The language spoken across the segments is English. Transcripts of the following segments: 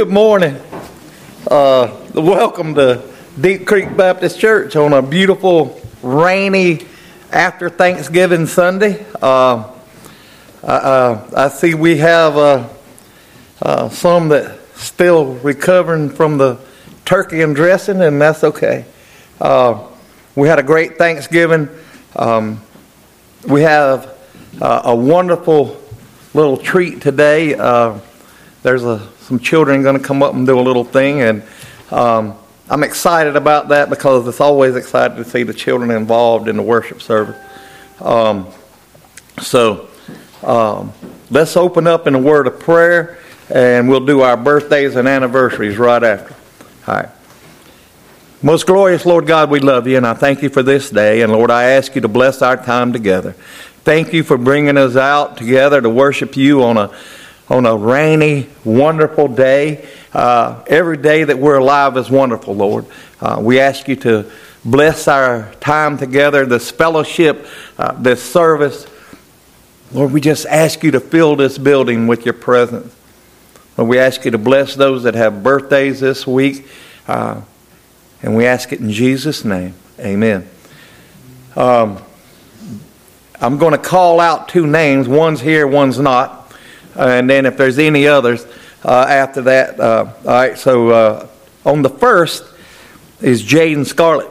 Good morning. Uh, welcome to Deep Creek Baptist Church on a beautiful, rainy after Thanksgiving Sunday. Uh, uh, I see we have uh, uh, some that still recovering from the turkey and dressing, and that's okay. Uh, we had a great Thanksgiving. Um, we have a wonderful little treat today. there's a some children going to come up and do a little thing, and um, I'm excited about that because it's always exciting to see the children involved in the worship service. Um, so um, let's open up in a word of prayer, and we'll do our birthdays and anniversaries right after. All right. Most glorious Lord God, we love you, and I thank you for this day. And Lord, I ask you to bless our time together. Thank you for bringing us out together to worship you on a on a rainy, wonderful day. Uh, every day that we're alive is wonderful, Lord. Uh, we ask you to bless our time together, this fellowship, uh, this service. Lord, we just ask you to fill this building with your presence. Lord, we ask you to bless those that have birthdays this week. Uh, and we ask it in Jesus' name. Amen. Um, I'm going to call out two names. One's here, one's not and then if there's any others uh, after that. Uh, all right, so uh, on the first is Jaden Scarlett.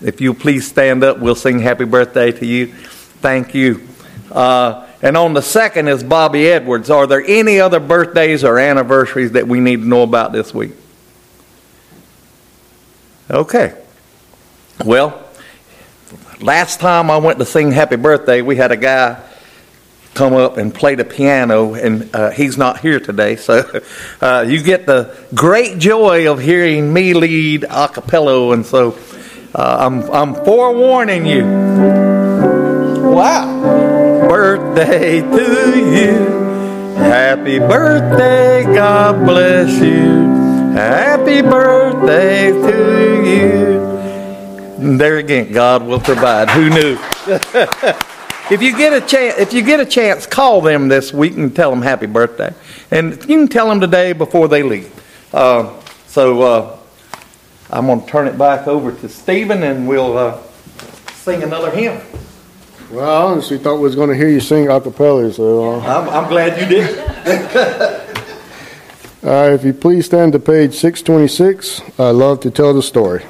If you please stand up, we'll sing happy birthday to you. Thank you. Uh, and on the second is Bobby Edwards. Are there any other birthdays or anniversaries that we need to know about this week? Okay. Well, last time I went to sing happy birthday, we had a guy come up and play the piano, and uh, he's not here today. So uh, you get the great joy of hearing me lead a cappella, and so uh, I'm, I'm forewarning you. Wow! Birthday to you. Happy birthday, God bless you. Happy birthday to you. There again, God will provide. Who knew? If you get a chance, if you get a chance, call them this week and tell them happy birthday, and you can tell them today before they leave. Uh, so uh, I'm going to turn it back over to Stephen, and we'll uh, sing another hymn. Well, I honestly thought we was going to hear you sing a cappella, so uh, I'm, I'm glad you did. uh, if you please stand to page 626, I love to tell the story.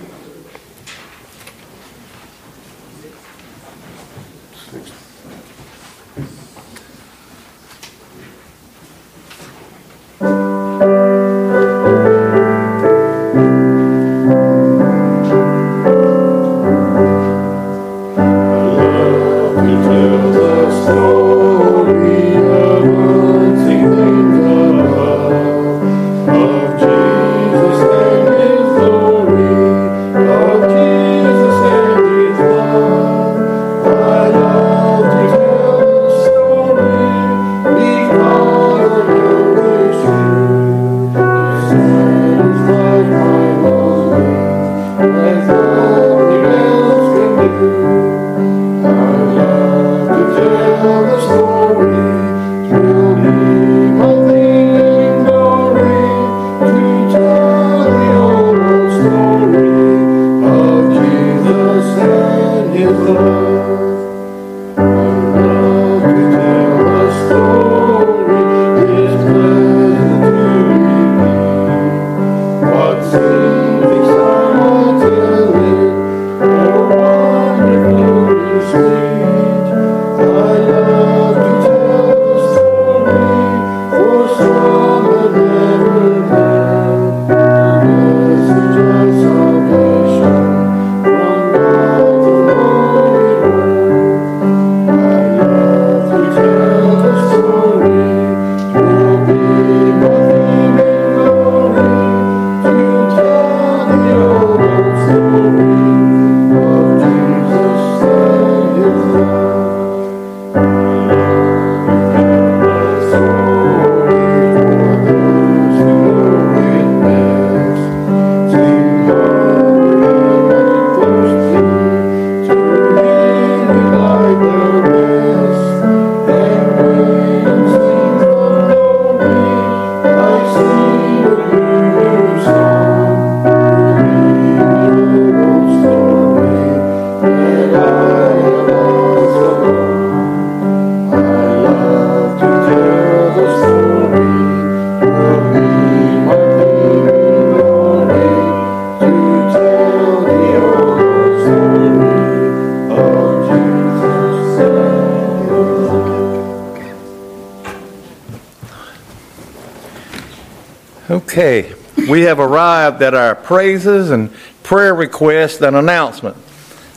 Okay, we have arrived at our praises and prayer requests and announcement.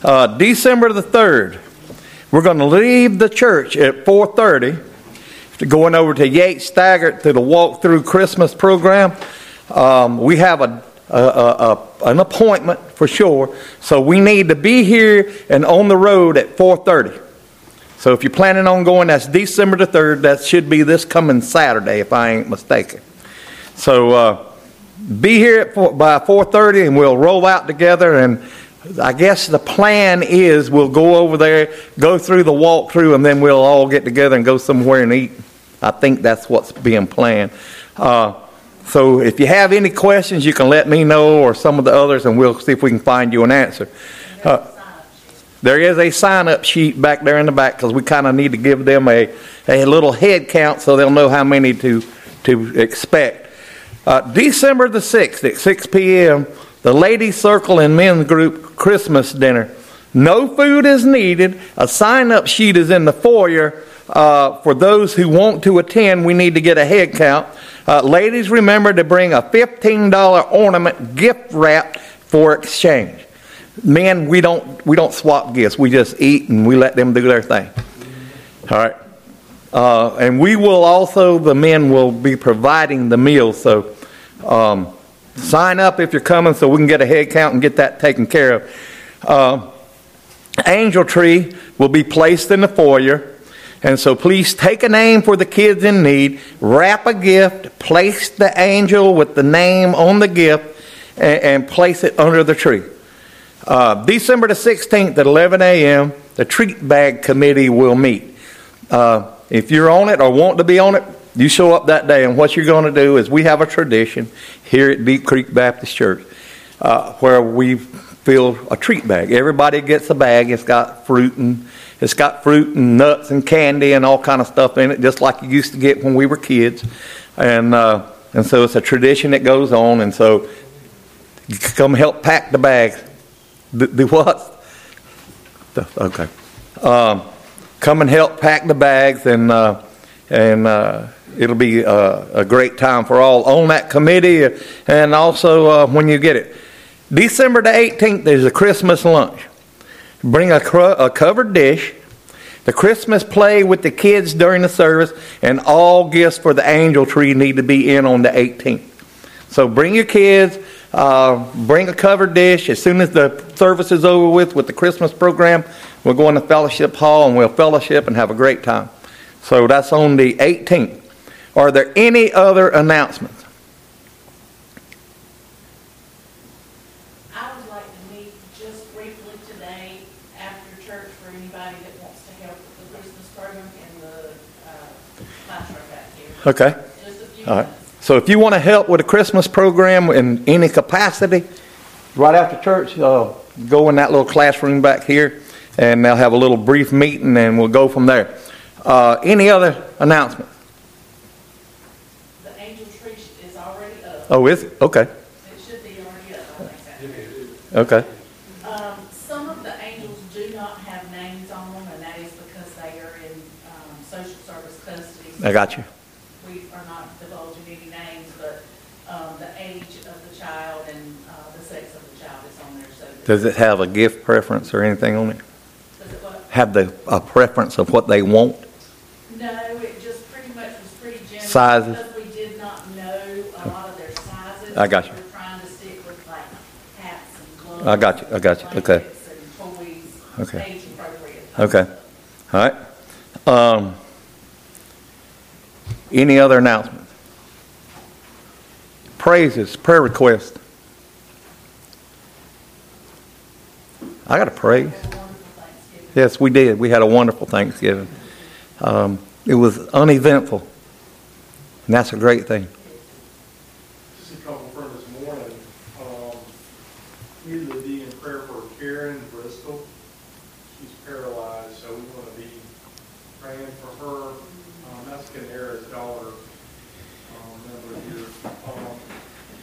Uh, December the 3rd, we're going to leave the church at 4.30 going over to Yates Staggart to the walk-through Christmas program. Um, we have a, a, a, an appointment for sure, so we need to be here and on the road at 4.30. So if you're planning on going, that's December the 3rd. That should be this coming Saturday, if I ain't mistaken. So uh, be here at four, by 4:30, and we'll roll out together. And I guess the plan is we'll go over there, go through the walkthrough, and then we'll all get together and go somewhere and eat. I think that's what's being planned. Uh, so if you have any questions, you can let me know or some of the others, and we'll see if we can find you an answer. Uh, there is a sign up sheet back there in the back because we kind of need to give them a, a little head count so they'll know how many to, to expect. Uh, December the 6th at 6 p.m., the Ladies Circle and Men's Group Christmas dinner. No food is needed. A sign up sheet is in the foyer. Uh, for those who want to attend, we need to get a head count. Uh, ladies, remember to bring a $15 ornament gift wrap for exchange men we don't we don't swap gifts we just eat and we let them do their thing all right uh, and we will also the men will be providing the meals so um, sign up if you're coming so we can get a head count and get that taken care of uh, angel tree will be placed in the foyer and so please take a name for the kids in need wrap a gift place the angel with the name on the gift and, and place it under the tree uh, December the 16th at 11 a.m., the treat bag committee will meet. Uh, if you're on it or want to be on it, you show up that day, and what you're going to do is we have a tradition here at Deep Creek Baptist Church uh, where we fill a treat bag. Everybody gets a bag. It's got fruit and it's got fruit and nuts and candy and all kind of stuff in it, just like you used to get when we were kids. And uh, and so it's a tradition that goes on. And so you come help pack the bags. The, what? Okay. Um, come and help pack the bags, and uh, and uh, it'll be a, a, great time for all on that committee, and also uh, when you get it. December the 18th, there's a Christmas lunch. Bring a, a covered dish, the Christmas play with the kids during the service, and all gifts for the angel tree need to be in on the 18th. So bring your kids. Uh, bring a covered dish. As soon as the service is over with, with the Christmas program, we'll go in the fellowship hall and we'll fellowship and have a great time. So that's on the 18th. Are there any other announcements? I would like to meet just briefly today after church for anybody that wants to help with the Christmas program in the uh, classroom back here. Okay. Just a few All right. So if you want to help with a Christmas program in any capacity, right after church, uh, go in that little classroom back here, and they'll have a little brief meeting, and we'll go from there. Uh, any other announcements? The angel tree is already up. Oh, is it? Okay. It should be already up, I think that. Okay. Um, some of the angels do not have names on them, and that is because they are in, um, social service custody. I got you. We are not divulging any names, but, um, the age of the child and, uh, the sex of the child is on there, so. Does it have a gift preference or anything on it? Does it what? Have the a preference of what they want? No, it just pretty much was pretty general. Sizes? Because we did not know a lot of their sizes. I got you. We're trying to stick with like hats and gloves. I got you, I got you, okay. blankets and toys, Okay. age appropriate. Okay. All right. Um, any other announcements? Praises, prayer requests. I got a praise. Had a wonderful Thanksgiving. Yes, we did. We had a wonderful Thanksgiving. Um, it was uneventful, and that's a great thing. Just a couple from this morning. Um, needed to be in prayer for Karen Bristol. She's paralyzed, so we want to be praying for her. Um, that's Canara's daughter, um, member here. Um,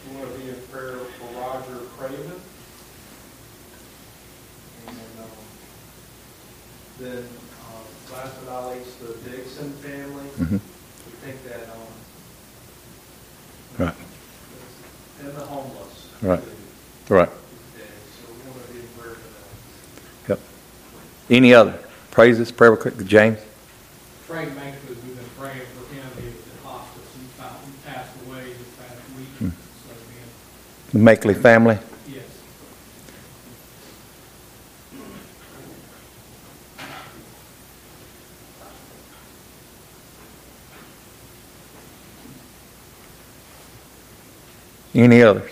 we want to be in prayer for Roger Craven. And, um, then, uh, last but not least, the Dixon family. Mhm. We think that, um, Right. Right. Right. today, so we want to be in prayer for that. Yep. Any other praises, prayer request? James? Frank Mankford, we've been praying for him, he was in hospice, he found, he passed away this past week, so, The Makeley family? yeah, yes. Any others?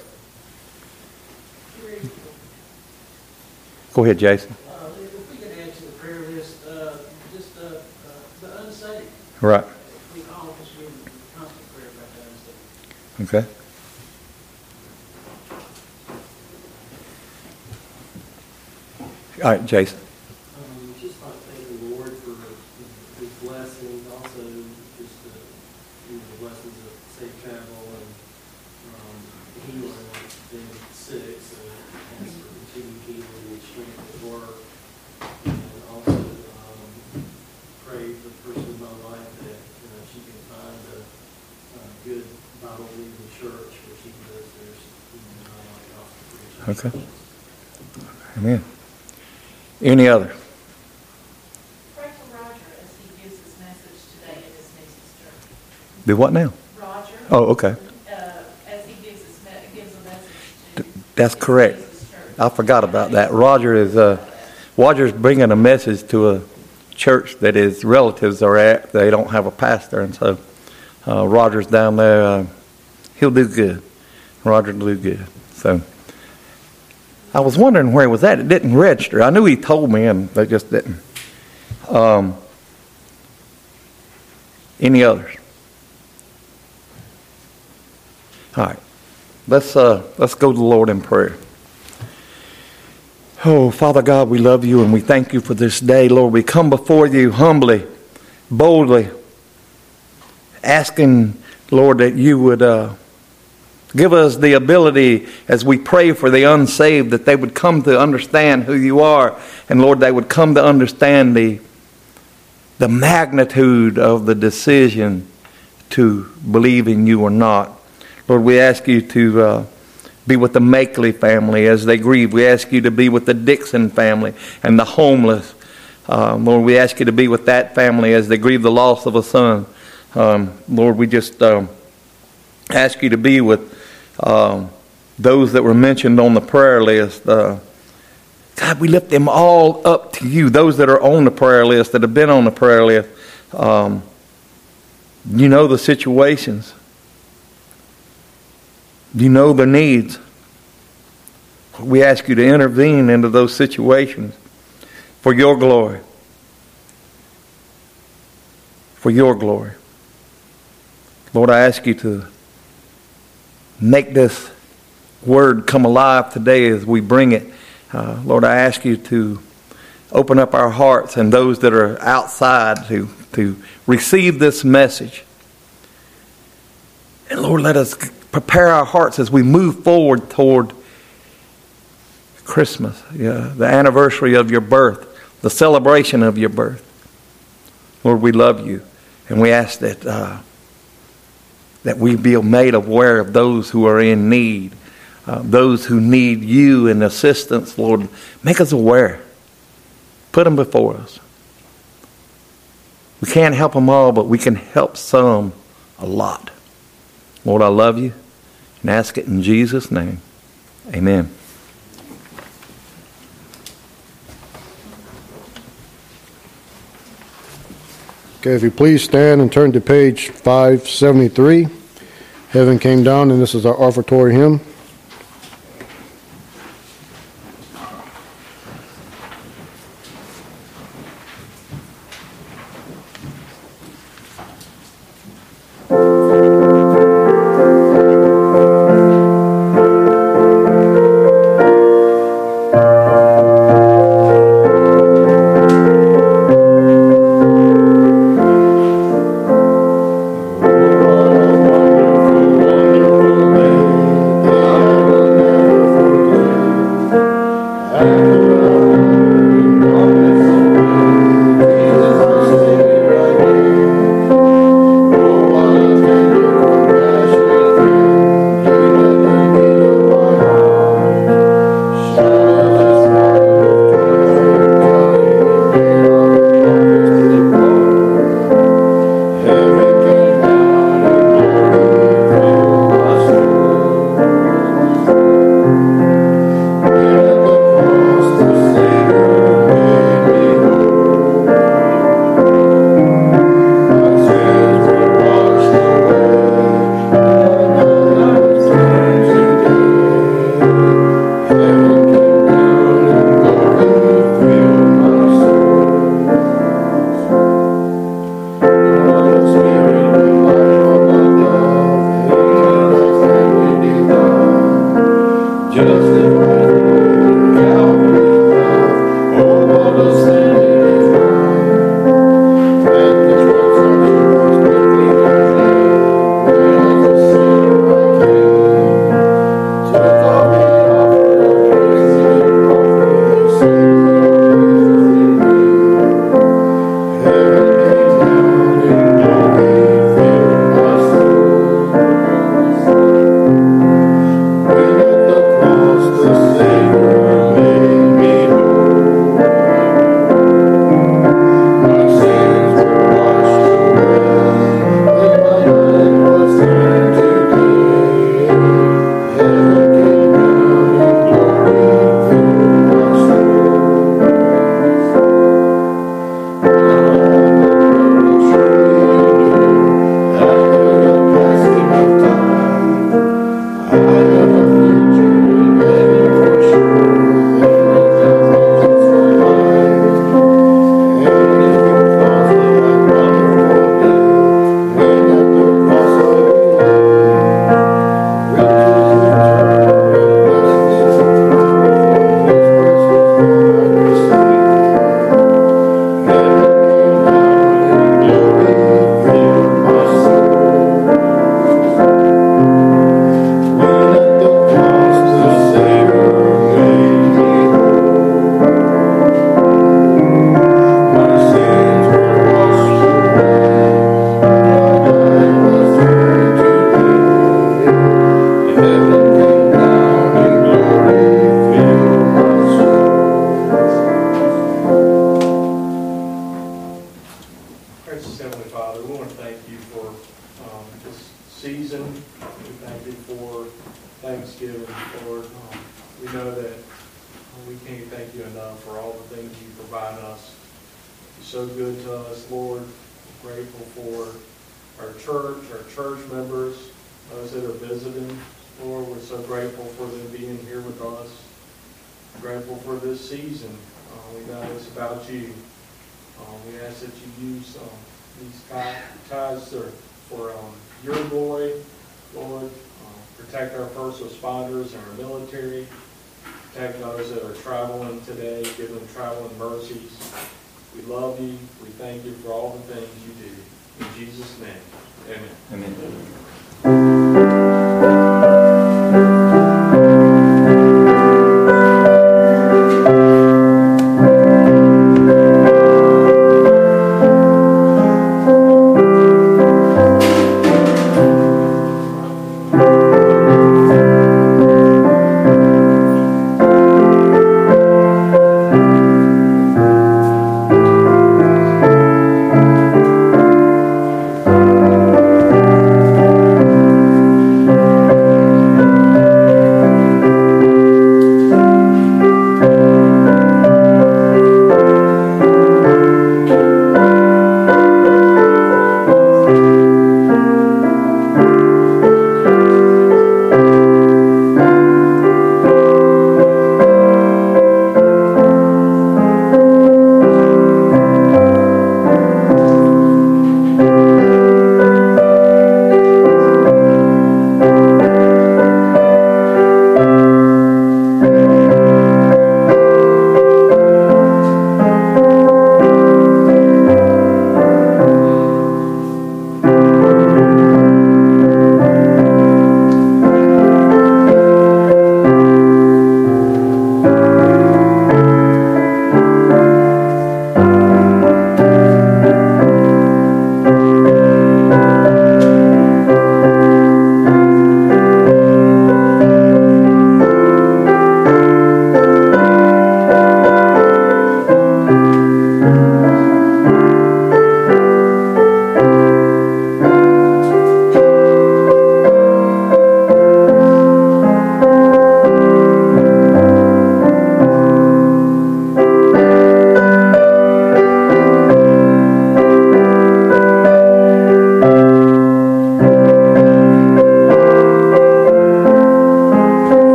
Go ahead, Jason. Uh, If we could add to the prayer list, uh, just uh, the unsaved, Right. we all just constant prayer about the unsaved. Okay. All right, Jason. Um, just like thanking the Lord for his blessings, also just the, you know, the blessings of safe travel and, um, healing when being sick, so ask for continued healing and strength at work. And also, um, pray for the person in my life that, you know, she can find a, a good Bible believing church where she can go to their, you know, like gospel preaching. Okay. Amen. Any other? Pray for Roger as he gives his message today at his niece's Do what now? Roger. Oh, okay. Uh, as he gives his, gives a message to. That's correct. I forgot about that. Roger is, uh, Roger's bringing a message to a church that his relatives are at. They don't have a pastor, and so, uh, Roger's down there. Uh, he'll do good. Roger will do good. So, I was wondering where he was at. It didn't register. I knew he told me, and they just didn't. Um, any others? All right. Let's, uh, let's go to the Lord in prayer. Oh, Father God, we love you and we thank you for this day. Lord, we come before you humbly, boldly, asking, Lord, that you would uh, give us the ability as we pray for the unsaved that they would come to understand who you are. And Lord, they would come to understand the, the magnitude of the decision to believe in you or not. Lord, we ask you to uh, be with the Makeley family as they grieve. We ask you to be with the Dixon family and the homeless. Um, Lord, we ask you to be with that family as they grieve the loss of a son. Um, Lord, we just um, ask you to be with um, those that were mentioned on the prayer list. Uh, God, we lift them all up to you. Those that are on the prayer list, that have been on the prayer list. Um, you know the situations. You know their needs. We ask you to intervene into those situations for your glory. For your glory. Lord, I ask you to make this word come alive today as we bring it. Uh, Lord, I ask you to open up our hearts and those that are outside to, to receive this message. And Lord, let us prepare our hearts as we move forward toward Christmas, yeah, the anniversary of your birth, the celebration of your birth. Lord, we love you, and we ask that uh, that we be made aware of those who are in need, uh, those who need you and assistance. Lord, make us aware. Put them before us. We can't help them all, but we can help some a lot. Lord, I love you and ask it in Jesus' name. Amen. Okay, if you please stand and turn to page 573. Heaven came down, and this is our offertory hymn.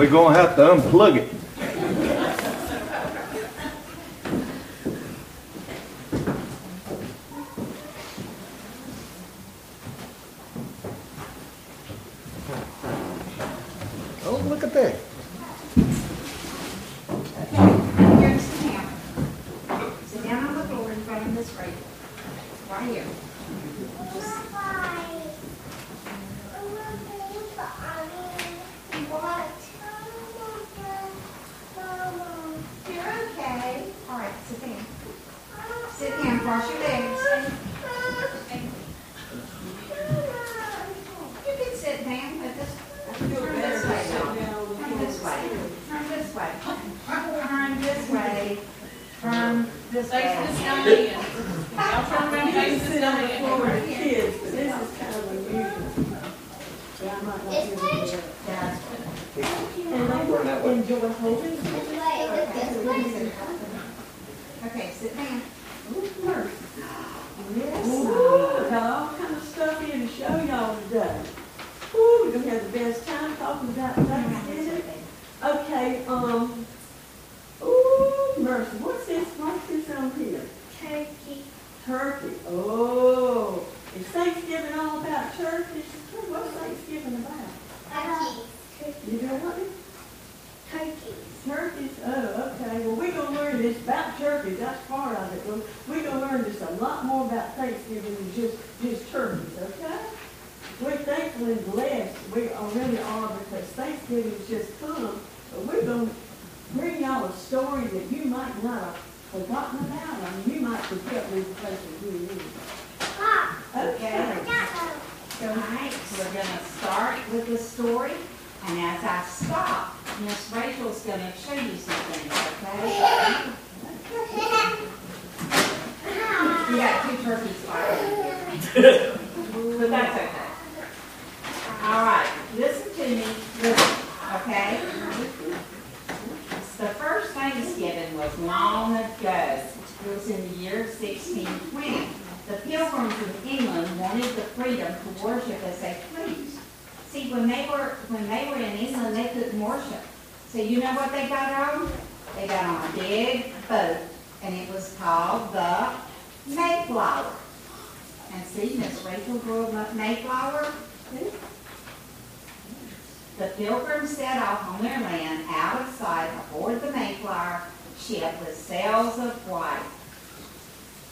We're gonna have to unplug it. Their land out of sight aboard the Mayflower ship with sails of white.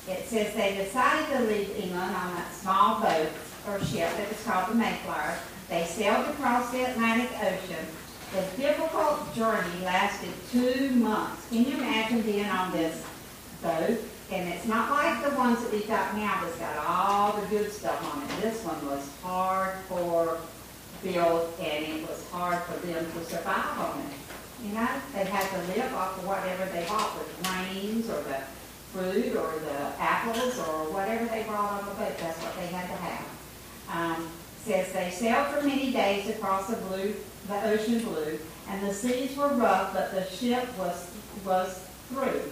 It says they decided to leave England on a small boat or ship that was called the Mayflower. They sailed across the Atlantic Ocean. The difficult journey lasted two months. Can you imagine being on this boat? And it's not like the ones that we've got now that's got all the good stuff on it. This one was hardcore built and it was hard for them to survive on it. You know, they had to live off of whatever they bought, the grains or the fruit or the apples or whatever they brought on the boat. That's what they had to have. Um, says they sailed for many days across the blue, the ocean blue, and the seas were rough, but the ship was was through.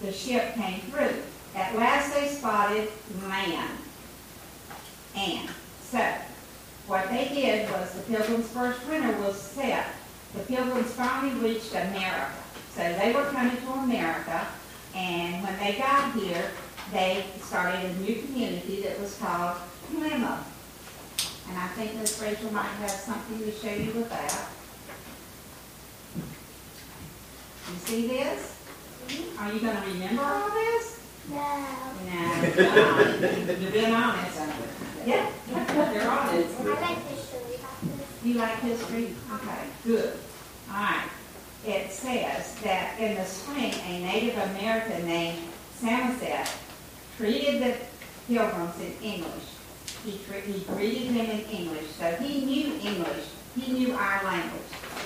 The ship came through. At last they spotted land. And so, what they did was the Pilgrim's first winter was set. The Pilgrims finally reached America. So they were coming to America, and when they got here, they started a new community that was called Plymouth. And I think Miss Rachel might have something to show you with that. You see this? Are you gonna remember all this? No. No. You've been honest. Yeah, you're honest. I like history. You like history? Okay, good. All right. It says that in the spring, a Native American named Samoset treated the pilgrims in English. He, he greeted them in English, so he knew English. He knew our language.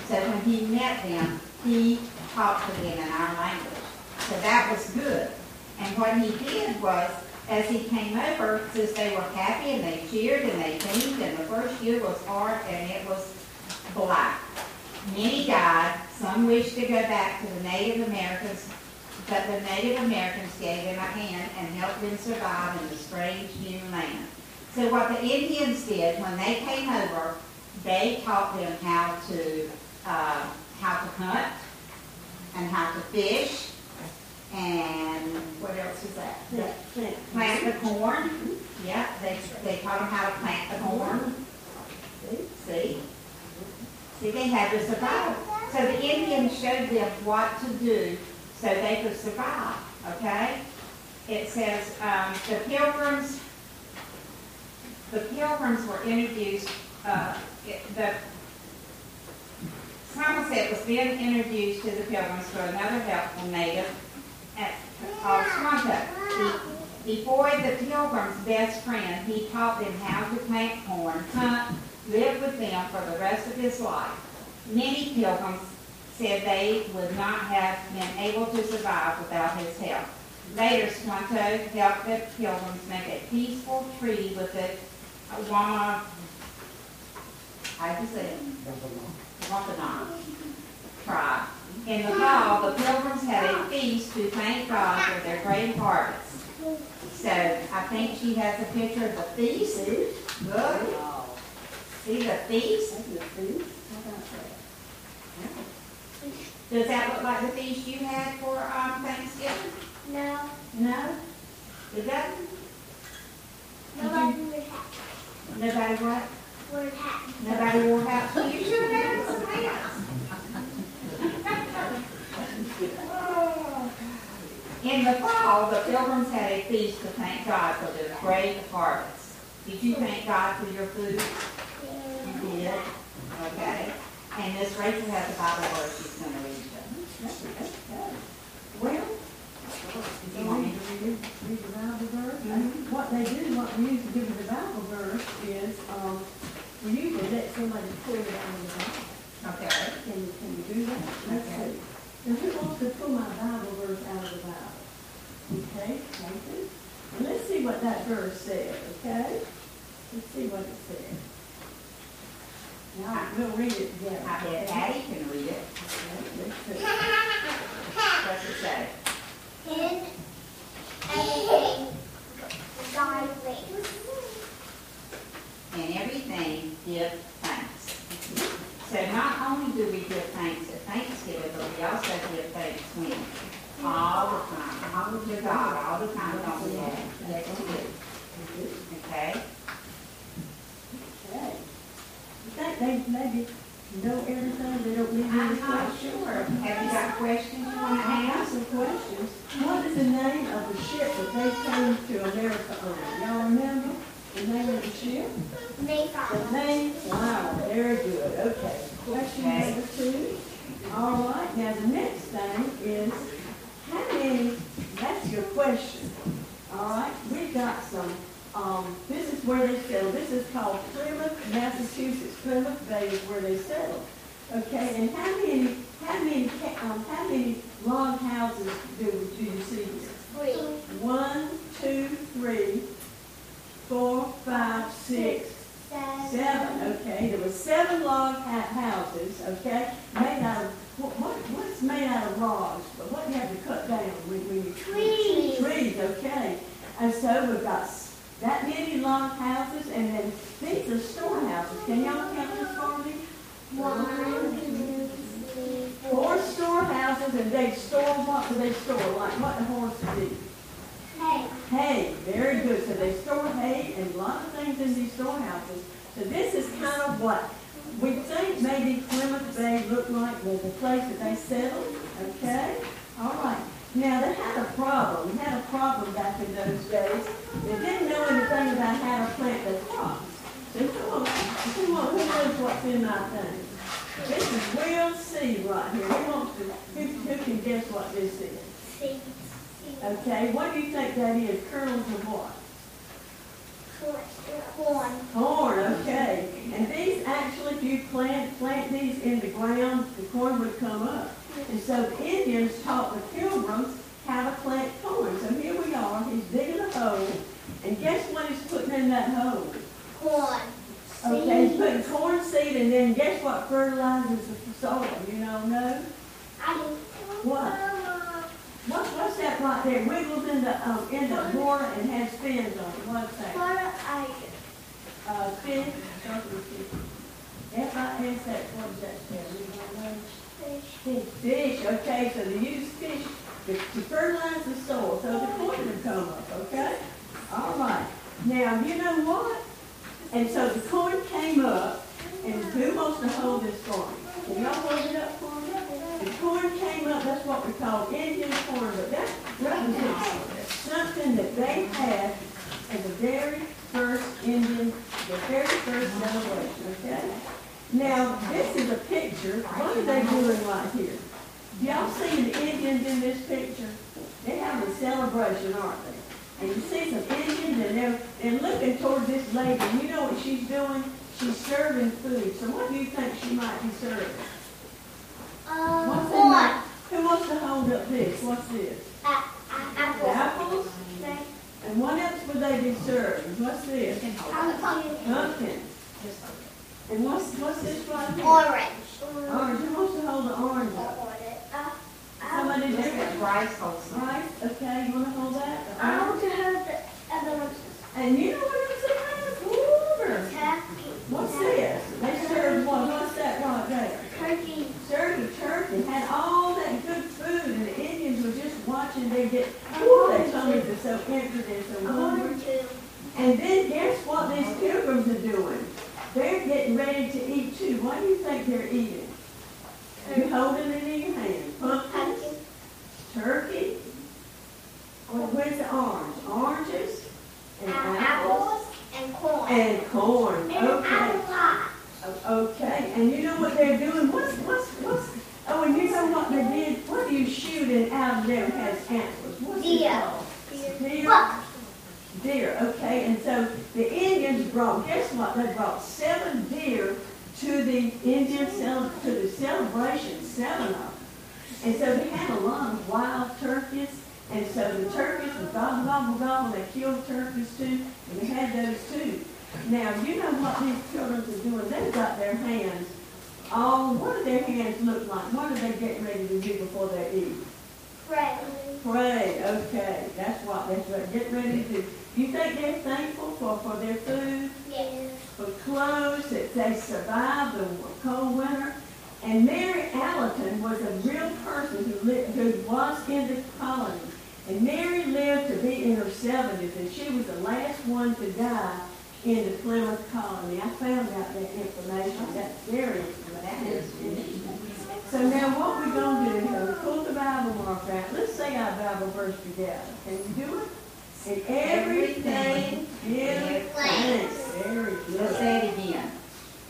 So when he met them, he talked to them in our language. So that was good. And what he did was, as he came over, since they were happy and they cheered and they beamed, and the first year was hard and it was black. Many died, some wished to go back to the Native Americans, but the Native Americans gave them a hand and helped them survive in the strange new land. So what the Indians did, when they came over, they taught them how to, uh, how to hunt and how to fish and what else is that? Plant, plant. Plant the corn. Yeah, they, they taught them how to plant the corn. See? See, they had to survive. So the Indians showed them what to do so they could survive, okay? It says, um, the pilgrims, the pilgrims were introduced, uh, it- the, Samoset was then introduced to the pilgrims through another helpful native at, Squanto. Be- Before the pilgrim's best friend, he taught them how to plant corn, hunt, live with them for the rest of his life. Many pilgrims said they would not have been able to survive without his help. Later, Squanto helped the pilgrims make a peaceful treaty with the Wama, how'd you say it? Wampanoag tribe. In the fall, the pilgrims had a feast to thank God for their great harvest. So I think she has a picture of the feast. Good. See the feast? That's the feast. How about that? Does that look like the feast you had for, um, Thanksgiving? No, No? It doesn't? nobody would have, Nobody what? would have. Nobody wore hats? You should have had some hats. In the fall, the pilgrims had a feast to thank God for their great harvest. Did you thank God for your food? You did? Okay. And Miss Rachel has a Bible verse she's gonna read to us. Well, Do you want me to read read the Bible verse. And What they do, what we usually do with the Bible verse is, um, we usually let somebody pull it out of the Bible. Okay. Can you, can you do that? Let's Okay. see. Now, who wants to pull my Bible verse out of the Bible? Okay, Nathan? And let's see what that verse says, okay? Let's see what it says. Now, we'll read it together. I bet Patty can read it. Okay, let's see. What's it say? In everything, God waits. In everything, give thanks. So not only do we give thanks at Thanksgiving, but we also give thanks when? All the time, all to God, all the time, don't we? Yes, we do. Okay? Okay. You think they maybe know everything, they don't need any I'm not sure. Have you got questions you want to I have ask? some questions. What is the name of the ship that they came to America on? Y'all remember the name of the ship? The Mayflower. name, wow, very good, okay. Question Okay. number two. All right, now the next thing is, how many, that's your question. All right, we've got some, um, this is where they settled, this is called Plymouth, Massachusetts. Plymouth Bay is where they settled. Okay, and how many, how many, um, how many log houses do, do you see here? Three. One, two, three, four, five, six, Seven. Okay, there were seven log houses, okay, made out of, what, what, what's made out of logs, but what do you have to cut down when, when you? Trees. Trees, okay, and so we've got that many log houses, and then these are storehouses, can y'all count this for me? One, two, three, Four four. storehouses, and they store, what do they store, like what the horses eat? Hey. Hay, very good. So they store hay and a lot of things in these storehouses. So this is kind of what we think maybe Plymouth Bay looked like was the place that they settled, okay? All right. Now, they had a problem, they had a problem back in those days. They didn't know anything about how to plant their crops. So who wants, who wants, who knows what's in my thing? This is Will C right here. Who wants to, who, who can guess what this is? Six. Okay, what do you think that is? Kernels of what? Corn. Corn, okay. And these actually, if you plant, plant these in the ground, the corn would come up. And so the Indians taught the pilgrims how to plant corn. So here we are, he's digging a hole, and guess what he's putting in that hole? Corn. Okay, he's putting corn seed, and then guess what fertilizes the soil, you don't know, no? I do. What? What, what's that right there? Wiggles in the, um, in the water and has fins on it, what's that? Fertilizer. Uh, fish, with fish. F I S, that, what does that spell? You don't know? Fish. Fish, okay, so they use fish to to fertilize the soil, so the corn will come up, okay? All right, now, you know what? And so the corn came up, and who wants to hold this for me? Can y'all hold it up for me? The corn came up, that's what we call Indian corn, but that represents something that they had as the very first Indian, the very first celebration, okay? Now, this is a picture, what are they doing right here? Y'all see the Indians in this picture? They have a celebration, aren't they? And you see some Indians, and they're, they're looking toward this lady, and you know what she's doing? She's serving food, so what do you think she might be serving? Uh, What's in that? Who wants to hold up this? What's this? A- a- apple. Apples? And what else would they be serving? What's this? Pumpkin. Pumpkin. And what's, what's this right here? Orange. Orange, who wants to hold the orange up? Uh, Somebody This different. is rice wholesome. Right, okay, you wanna hold that? I want to have the other one. And you know what else it has? Water. Turkey. What's this? They had all that good food, and the Indians were just watching them get all that tummies are so empty and so hungry. And then guess what these pilgrims are doing? They're getting ready to eat too. What do you think they're eating? You holding it in your hand. Pumpkin, turkey, or where's the orange? Oranges and apples, apples and corn. And corn. And okay. Okay. And you know what they're doing? What's what's what's Oh, and you know what they did? What do you shoot and out of there has antlers? What's it Deer. called? Deer. Buck. deer, okay? And so the Indians brought, guess what? They brought seven deer to the Indian cel, to the celebration, seven of them. And so they had a lot of wild turkeys, and so the turkeys were gobble, gobble, gobble, they killed turkeys too, and they had those too. Now, you know what these children are doing? They've got their hands all, what do their hands look like? What are they getting ready to do before they eat? Pray. Pray, okay, that's what, that's what, get ready to do. You think they're thankful for, for their food, Yes. for clothes, that they survived the cold winter? And Mary Allerton was a real person who lived, who was in the colony. And Mary lived to be in her seventies, and she was the last one to die in the Plymouth colony. I found out that information, that's very interesting. So now what we're gonna do, is we'll pull the Bible mark out, let's say our Bible verse together, can you do it? In everything give thanks, very Let's say it again.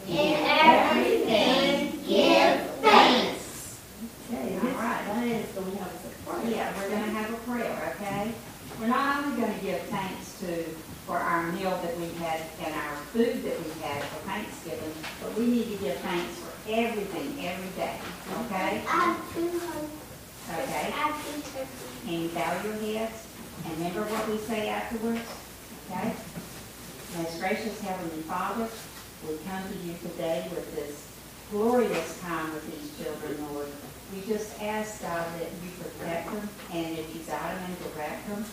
In everything give thanks. Okay, and this gonna have a prayer. Yeah, we're gonna have a prayer, okay? We're not only gonna give thanks to, for our meal that we had and our food that we had for Thanksgiving, but we need to give thanks for everything, every day, okay? I have two hundred. Okay? I have two. And you bow your heads, and remember what we say afterwards, okay? Most gracious Heavenly Father, we come to you today with this glorious time with these children, Lord. We just ask, God, that you protect them and that you guide them and direct them.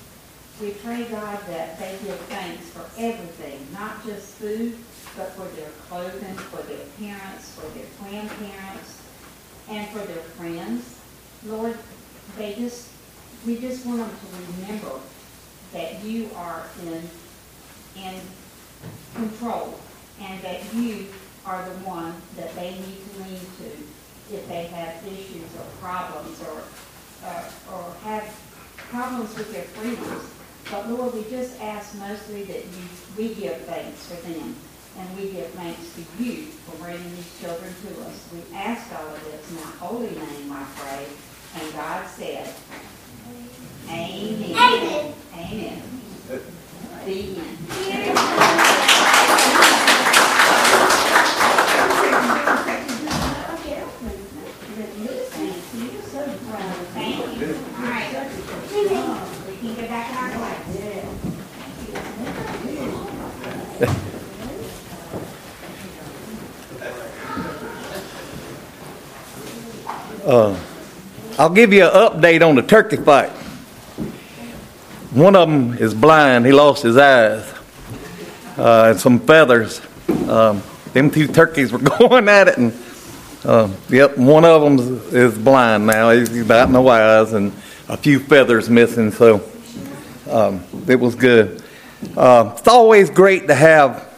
We pray, God, that they give thanks for everything, not just food, but for their clothing, for their parents, for their grandparents, and for their friends. Lord, they just, we just want them to remember that you are in, in control and that you are the one that they need to lean to if they have issues or problems or, uh, or have problems with their friends. But Lord, we just ask mostly that you, we give thanks for them and we give thanks to you for bringing these children to us. We ask all of this in thy holy name, I pray. And God said, Amen. Amen. Amen. The end. Thank you. So proud of you. Thank you. All right. We can get back in our class. Yeah. Uh, I'll give you an update on the turkey fight. One of them is blind. He lost his eyes uh, and some feathers. Um, them two turkeys were going at it, and uh, yep, one of them is blind now. He's got no eyes and a few feathers missing. So um, it was good. Uh, it's always great to have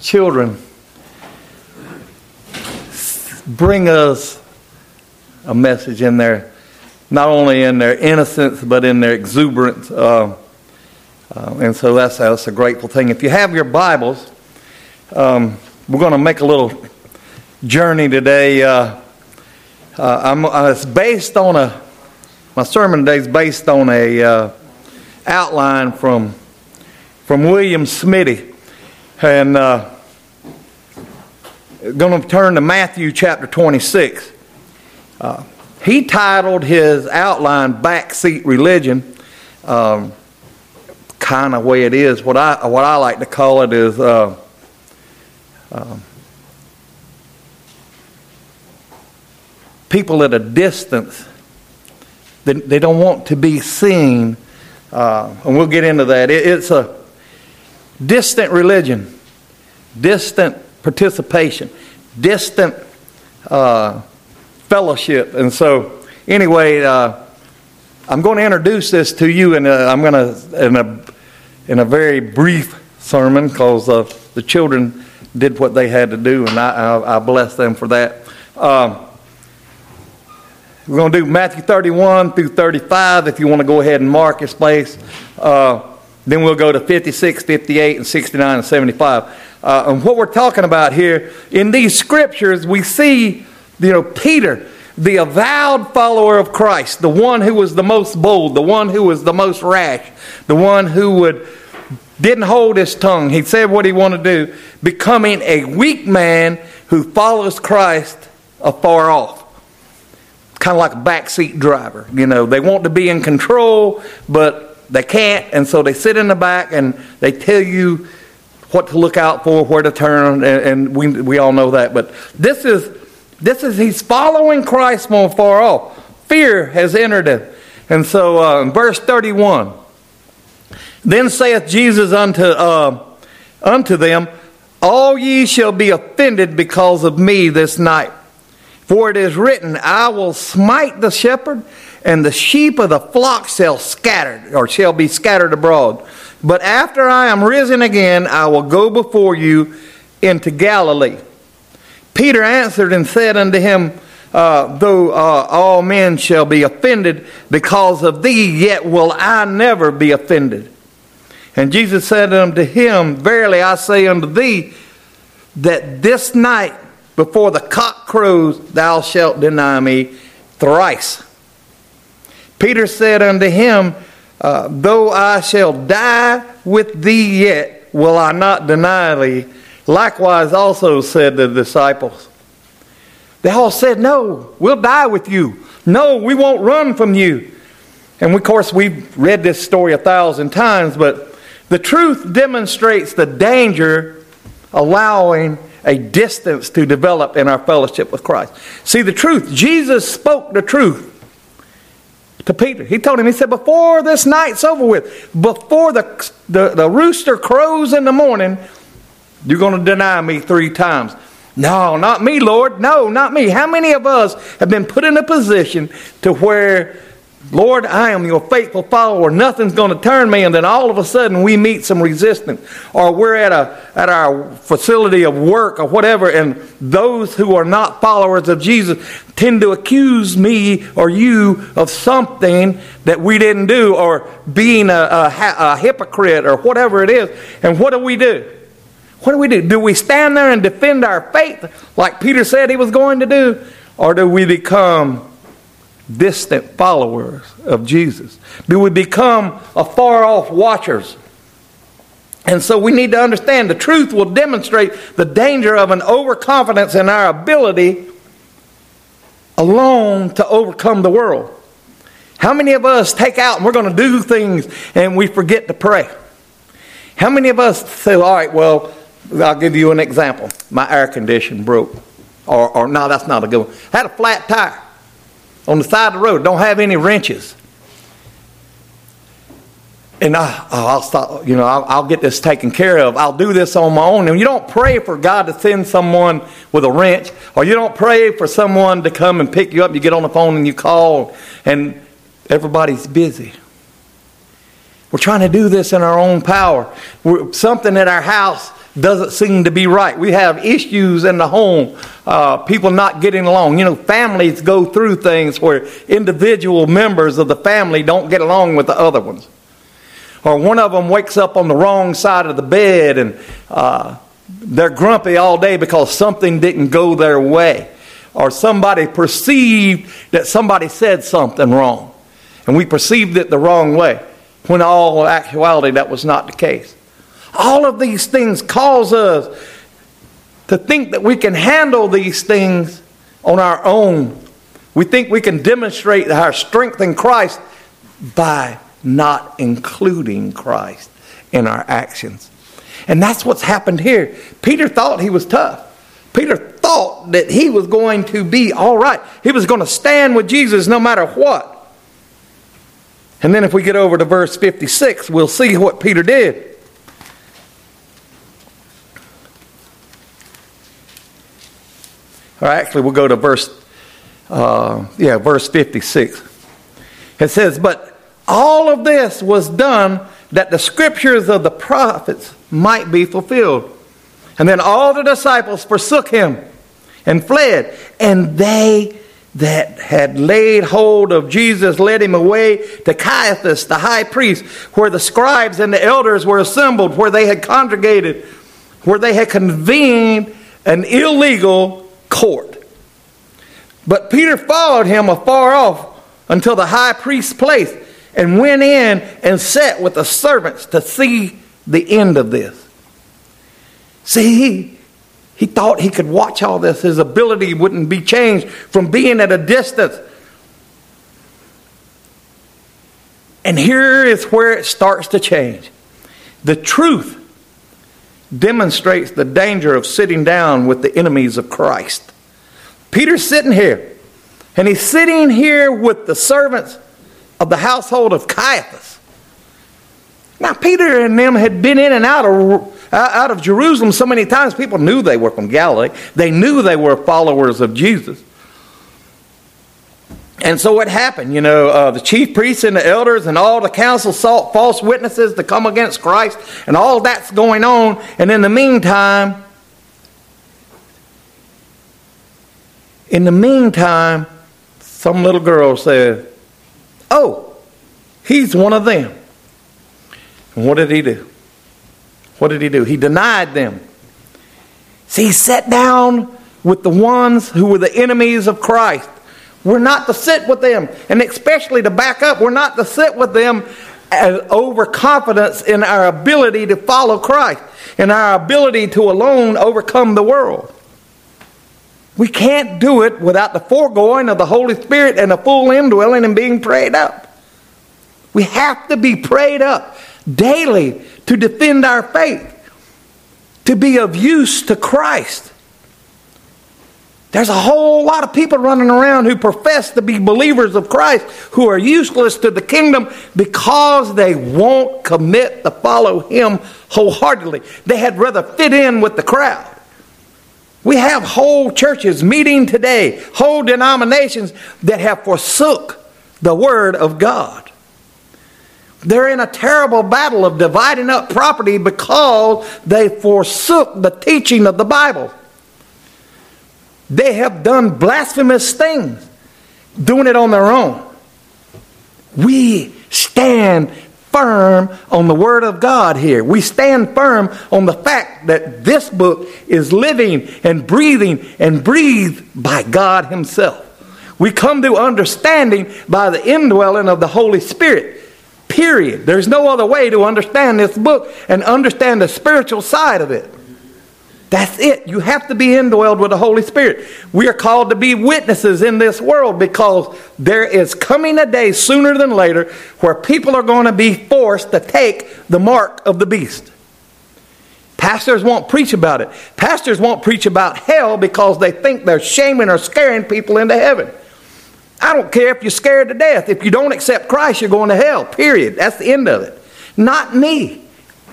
children bring us a message in there, not only in their innocence, but in their exuberance. Uh, uh, and so that's, that's a grateful thing. If you have your Bibles, um, we're going to make a little journey today. Uh, uh, uh, it's based on a, my sermon today is based on a uh, outline from, from William Smitty. And going to turn to Matthew chapter 26. Uh, he titled his outline "Backseat Religion." Um, kind of way it is. What I what I like to call it is uh, um, people at a distance. They, they don't want to be seen, uh, and we'll get into that. It, it's a distant religion, distant participation, distant. Uh, fellowship. And so, anyway, uh, I'm going to introduce this to you, and I'm going to in a in a very brief sermon because uh, the children did what they had to do, and I, I, I bless them for that. Um, we're going to do Matthew 31 through 35 if you want to go ahead and mark your place. Uh, then we'll go to 56, 58, and 69 and 75. Uh, and what we're talking about here, in these scriptures, we see, you know, Peter, the avowed follower of Christ, the one who was the most bold, the one who was the most rash, the one who would didn't hold his tongue. He said what he wanted to do, becoming a weak man who follows Christ afar off. Kind of like a backseat driver. You know, they want to be in control, but they can't, and so they sit in the back and they tell you what to look out for, where to turn, and, and we, we all know that. But this is, this is, he's following Christ from far off. Fear has entered him. And so, uh, verse 31, then saith Jesus unto, uh, unto them, All ye shall be offended because of me this night. For it is written, I will smite the shepherd, and the sheep of the flock shall scatter, or shall be scattered abroad. But after I am risen again, I will go before you into Galilee. Peter answered and said unto him, uh, Though uh, all men shall be offended because of thee, yet will I never be offended. And Jesus said unto him, Verily I say unto thee, that this night before the cock crows, thou shalt deny me thrice. Peter said unto him, uh, Though I shall die with thee yet, will I not deny thee. Likewise also said the disciples. They all said, No, we'll die with you. No, we won't run from you. And of course, we've read this story a thousand times, but the truth demonstrates the danger allowing a distance to develop in our fellowship with Christ. See, the truth, Jesus spoke the truth to Peter. He told him, He said, Before this night's over with, before the, the, the rooster crows in the morning, you're going to deny me three times. No, not me, Lord. No, not me. How many of us have been put in a position to where Lord, I am your faithful follower. Nothing's going to turn me. And then all of a sudden we meet some resistance. Or we're at, a, at our facility of work or whatever, and those who are not followers of Jesus tend to accuse me or you of something that we didn't do or being a, a, a hypocrite or whatever it is. And what do we do? What do we do? Do we stand there and defend our faith like Peter said he was going to do? Or do we become distant followers of Jesus? Do we become afar off watchers? And so we need to understand the truth will demonstrate the danger of an overconfidence in our ability alone to overcome the world. How many of us take out and we're going to do things and we forget to pray? How many of us say, all right, well, I'll give you an example. My air conditioner broke. Or, or no, that's not a good one. I had a flat tire on the side of the road, don't have any wrenches. And I, oh, I'll stop, you know, I'll, I'll, get this taken care of. I'll do this on my own. And you don't pray for God to send someone with a wrench, or you don't pray for someone to come and pick you up. You get on the phone and you call, and everybody's busy. We're trying to do this in our own power. We're, something at our house doesn't seem to be right. We have issues in the home, uh, people not getting along. You know, families go through things where individual members of the family don't get along with the other ones. Or one of them wakes up on the wrong side of the bed and uh, they're grumpy all day because something didn't go their way. Or somebody perceived that somebody said something wrong. And we perceived it the wrong way. When all actuality, that was not the case. All of these things cause us to think that we can handle these things on our own. We think we can demonstrate our strength in Christ by not including Christ in our actions. And that's what's happened here. Peter thought he was tough. Peter thought that he was going to be all right. He was going to stand with Jesus no matter what. And then if we get over to verse 56, we'll see what Peter did. Or actually, we'll go to verse, uh, yeah, verse 56. It says, But all of this was done that the scriptures of the prophets might be fulfilled. And then all the disciples forsook him and fled. And they that had laid hold of Jesus led him away to Caiaphas, the high priest, where the scribes and the elders were assembled, where they had congregated, where they had convened an illegal court. But Peter followed him afar off until the high priest's place and went in and sat with the servants to see the end of this. See, he, he thought he could watch all this. His ability wouldn't be changed from being at a distance. And here is where it starts to change. The truth demonstrates the danger of sitting down with the enemies of Christ. Peter's sitting here, and he's sitting here with the servants of the household of Caiaphas. Now, Peter and them had been in and out of, uh, out of Jerusalem so many times, people knew they were from Galilee. They knew they were followers of Jesus. And so what happened? You know, uh, the chief priests and the elders and all the council sought false witnesses to come against Christ, and all that's going on. And in the meantime, in the meantime, some little girl said, Oh, he's one of them. And what did he do? What did he do? He denied them. See, he sat down with the ones who were the enemies of Christ. We're not to sit with them, and especially to back up, we're not to sit with them as overconfidence in our ability to follow Christ and our ability to alone overcome the world. We can't do it without the foregoing of the Holy Spirit and a full indwelling and being prayed up. We have to be prayed up daily to defend our faith, to be of use to Christ. There's a whole lot of people running around who profess to be believers of Christ who are useless to the kingdom because they won't commit to follow Him wholeheartedly. They had rather fit in with the crowd. We have whole churches meeting today, whole denominations that have forsook the Word of God. They're in a terrible battle of dividing up property because they forsook the teaching of the Bible. They have done blasphemous things, doing it on their own. We stand firm on the Word of God here. We stand firm on the fact that this book is living and breathing and breathed by God Himself. We come to understanding by the indwelling of the Holy Spirit. Period. There's no other way to understand this book and understand the spiritual side of it. That's it. You have to be indwelled with the Holy Spirit. We are called to be witnesses in this world because there is coming a day sooner than later where people are going to be forced to take the mark of the beast. Pastors won't preach about it. Pastors won't preach about hell because they think they're shaming or scaring people into heaven. I don't care if you're scared to death. If you don't accept Christ, you're going to hell, period. That's the end of it. Not me.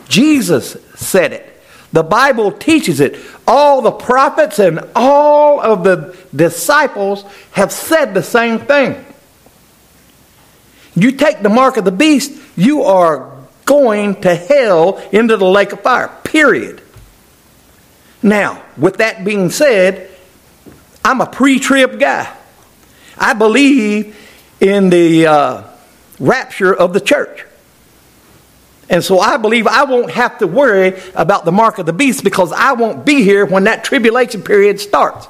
Jesus said it. The Bible teaches it. All the prophets and all of the disciples have said the same thing. You take the mark of the beast, you are going to hell into the lake of fire, period. Now, with that being said, I'm a pre trib guy. I believe in the uh, rapture of the church. And so I believe I won't have to worry about the mark of the beast because I won't be here when that tribulation period starts.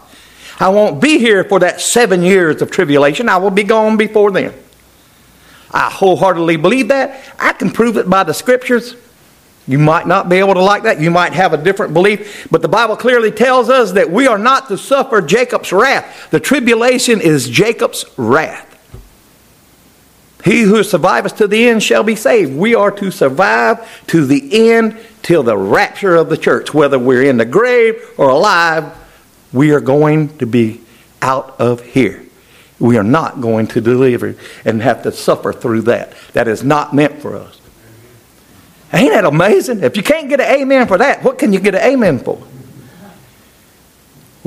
I won't be here for that seven years of tribulation. I will be gone before then. I wholeheartedly believe that. I can prove it by the scriptures. You might not be able to like that. You might have a different belief. But the Bible clearly tells us that we are not to suffer Jacob's wrath. The tribulation is Jacob's wrath. He who surviveth to the end shall be saved. We are to survive to the end till the rapture of the church. Whether we're in the grave or alive, we are going to be out of here. We are not going to deliver and have to suffer through that. That is not meant for us. Ain't that amazing? If you can't get an amen for that, what can you get an amen for?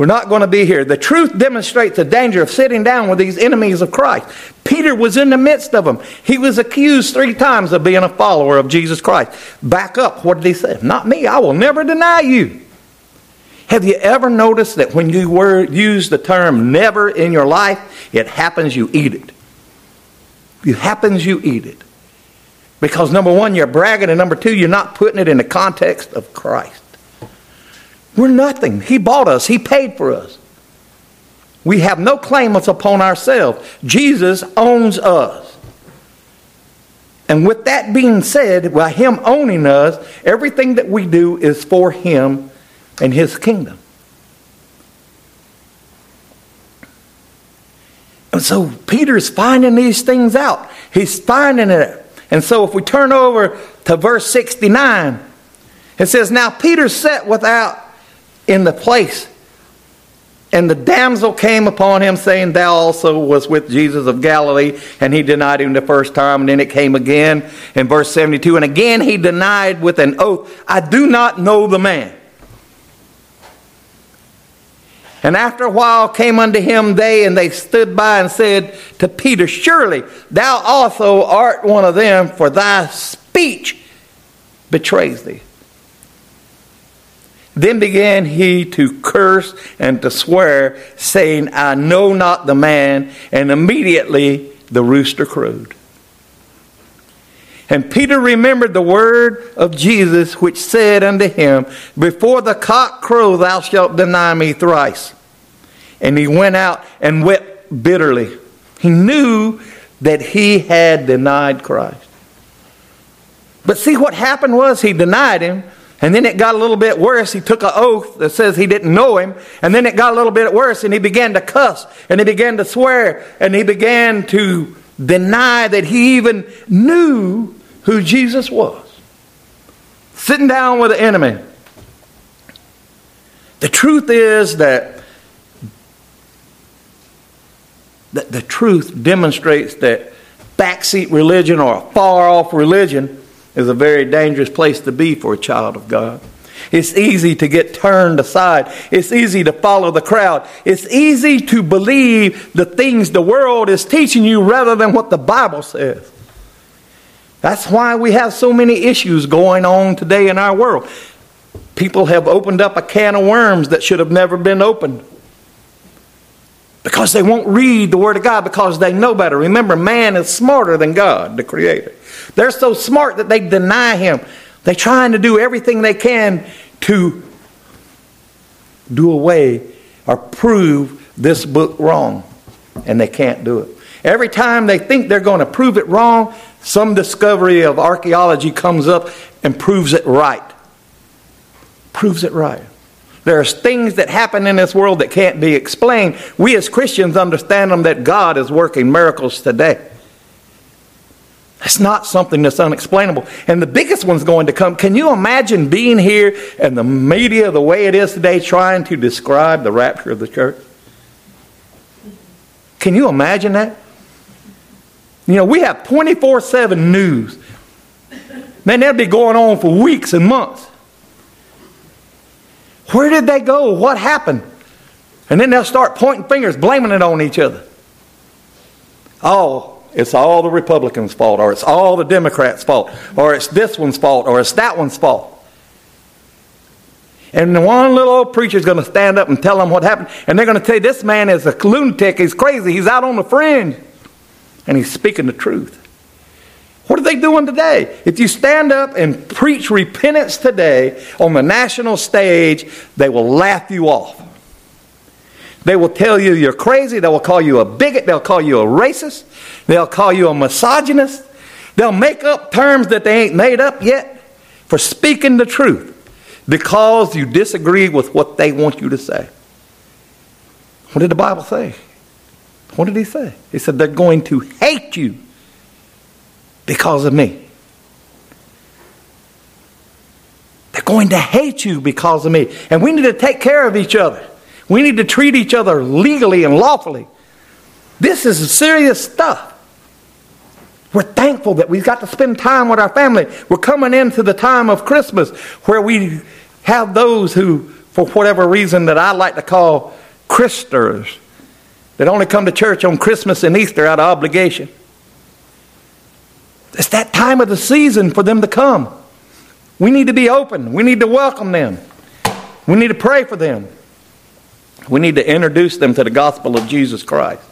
We're not going to be here. The truth demonstrates the danger of sitting down with these enemies of Christ. Peter was in the midst of them. He was accused three times of being a follower of Jesus Christ. Back up. What did he say? Not me. I will never deny you. Have you ever noticed that when you word, use the term never in your life, it happens you eat it? It happens you eat it. Because number one, you're bragging, and number two, you're not putting it in the context of Christ. We're nothing. He bought us, He paid for us. We have no claimants upon ourselves. Jesus owns us. And with that being said, by Him owning us, everything that we do is for Him and His kingdom. And so Peter's finding these things out. He's finding it. And so if we turn over to verse 69, it says, Now Peter sat without in the place. And the damsel came upon him, saying, Thou also was with Jesus of Galilee. And he denied him the first time. And then it came again in verse 72. And again he denied with an oath, I do not know the man. And after a while came unto him they, and they stood by and said to Peter, Surely thou also art one of them, for thy speech betrays thee. Then began he to curse and to swear, saying, I know not the man. And immediately the rooster crowed. And Peter remembered the word of Jesus, which said unto him, Before the cock crow, thou shalt deny me thrice. And he went out and wept bitterly. He knew that he had denied Christ. But see, what happened was he denied him, and then it got a little bit worse. He took an oath that says he didn't know him, and then it got a little bit worse, and he began to cuss, and he began to swear, and he began to deny that he even knew who Jesus was. Sitting down with the enemy. The truth is that the, the truth demonstrates that backseat religion or a far off religion is a very dangerous place to be for a child of God. It's easy to get turned aside. It's easy to follow the crowd. It's easy to believe the things the world is teaching you rather than what the Bible says. That's why we have so many issues going on today in our world. People have opened up a can of worms that should have never been opened. Because they won't read the Word of God because they know better. Remember, man is smarter than God, the Creator. They're so smart that they deny Him. They're trying to do everything they can to do away or prove this book wrong. And they can't do it. Every time they think they're going to prove it wrong, some discovery of archaeology comes up and proves it right. Proves it right. There's things that happen in this world that can't be explained. We as Christians understand them that God is working miracles today. It's not something that's unexplainable. And the biggest one's going to come. Can you imagine being here and the media, the way it is today, trying to describe the rapture of the church? Can you imagine that? You know, we have 24 7 news. Man, that'll be going on for weeks and months. Where did they go? What happened? And then they'll start pointing fingers, blaming it on each other. Oh, it's all the Republicans' fault, or it's all the Democrats' fault, or it's this one's fault, or it's that one's fault. And one little old preacher is going to stand up and tell them what happened, and they're going to tell you this man is a lunatic, he's crazy, he's out on the fringe, and he's speaking the truth. What are they doing today? If you stand up and preach repentance today on the national stage, they will laugh you off. They will tell you you're crazy. They will call you a bigot. They'll call you a racist. They'll call you a misogynist. They'll make up terms that they ain't made up yet for speaking the truth because you disagree with what they want you to say. What did the Bible say? What did he say? He said they're going to hate you because of me. They're going to hate you because of me. And we need to take care of each other. We need to treat each other legally and lawfully. This is serious stuff. We're thankful that we've got to spend time with our family. We're coming into the time of Christmas where we have those who, for whatever reason that I like to call Christers that only come to church on Christmas and Easter out of obligation. It's that time of the season for them to come. We need to be open. We need to welcome them. We need to pray for them. We need to introduce them to the gospel of Jesus Christ.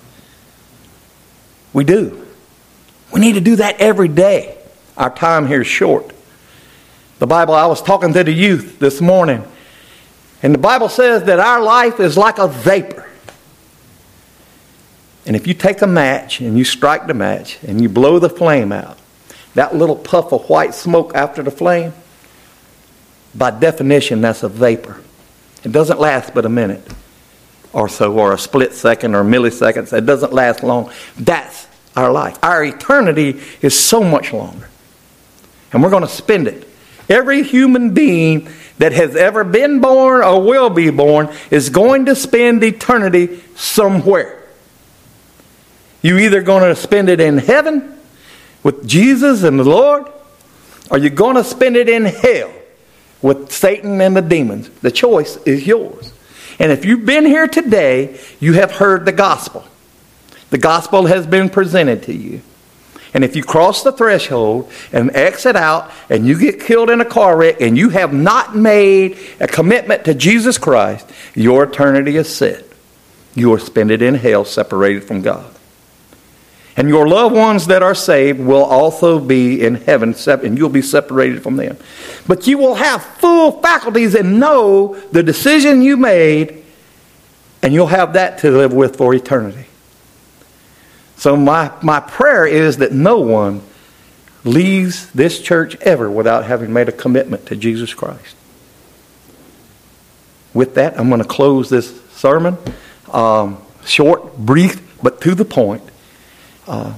We do. We need to do that every day. Our time here is short. The Bible, I was talking to the youth this morning, and the Bible says that our life is like a vapor. And if you take a match and you strike the match and you blow the flame out, that little puff of white smoke after the flame, by definition, that's a vapor. It doesn't last but a minute or so, or a split second or milliseconds. It doesn't last long. That's our life. Our eternity is so much longer. And we're going to spend it. Every human being that has ever been born or will be born is going to spend eternity somewhere. You're either going to spend it in heaven with Jesus and the Lord, or you're going to spend it in hell with Satan and the demons. The choice is yours. And if you've been here today, you have heard the gospel. The gospel has been presented to you. And if you cross the threshold and exit out and you get killed in a car wreck and you have not made a commitment to Jesus Christ, your eternity is set. You are spent in hell separated from God. And your loved ones that are saved will also be in heaven, and you'll be separated from them. But you will have full faculties and know the decision you made, and you'll have that to live with for eternity. So, my, my prayer is that no one leaves this church ever without having made a commitment to Jesus Christ. With that, I'm going to close this sermon. Um, short, brief, but to the point. Uh,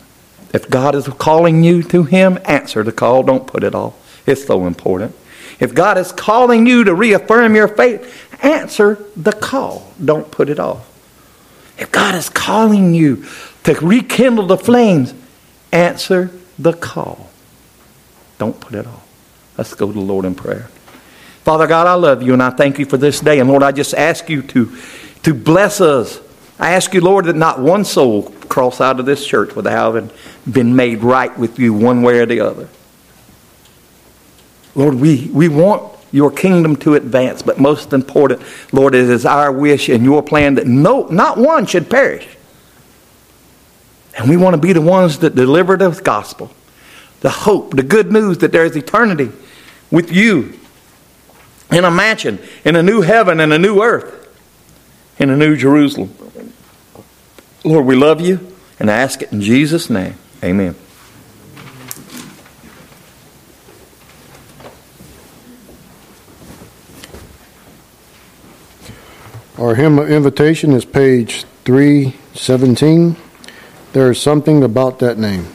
if God is calling you to Him, answer the call. Don't put it off. It's so important. If God is calling you to reaffirm your faith, answer the call. Don't put it off. If God is calling you to rekindle the flames, answer the call. Don't put it off. Let's go to the Lord in prayer. Father God, I love you and I thank you for this day. And Lord, I just ask you to, to bless us. I ask you, Lord, that not one soul cross out of this church without having been made right with you one way or the other. Lord, we, we want your kingdom to advance, but most important, Lord, it is our wish and your plan that no, not one should perish. And we want to be the ones that deliver the gospel, the hope, the good news that there is eternity with you in a mansion, in a new heaven and a new earth, in a new Jerusalem. Lord, we love you and I ask it in Jesus' name. Amen. Our hymn of invitation is page 317. There is something about that name.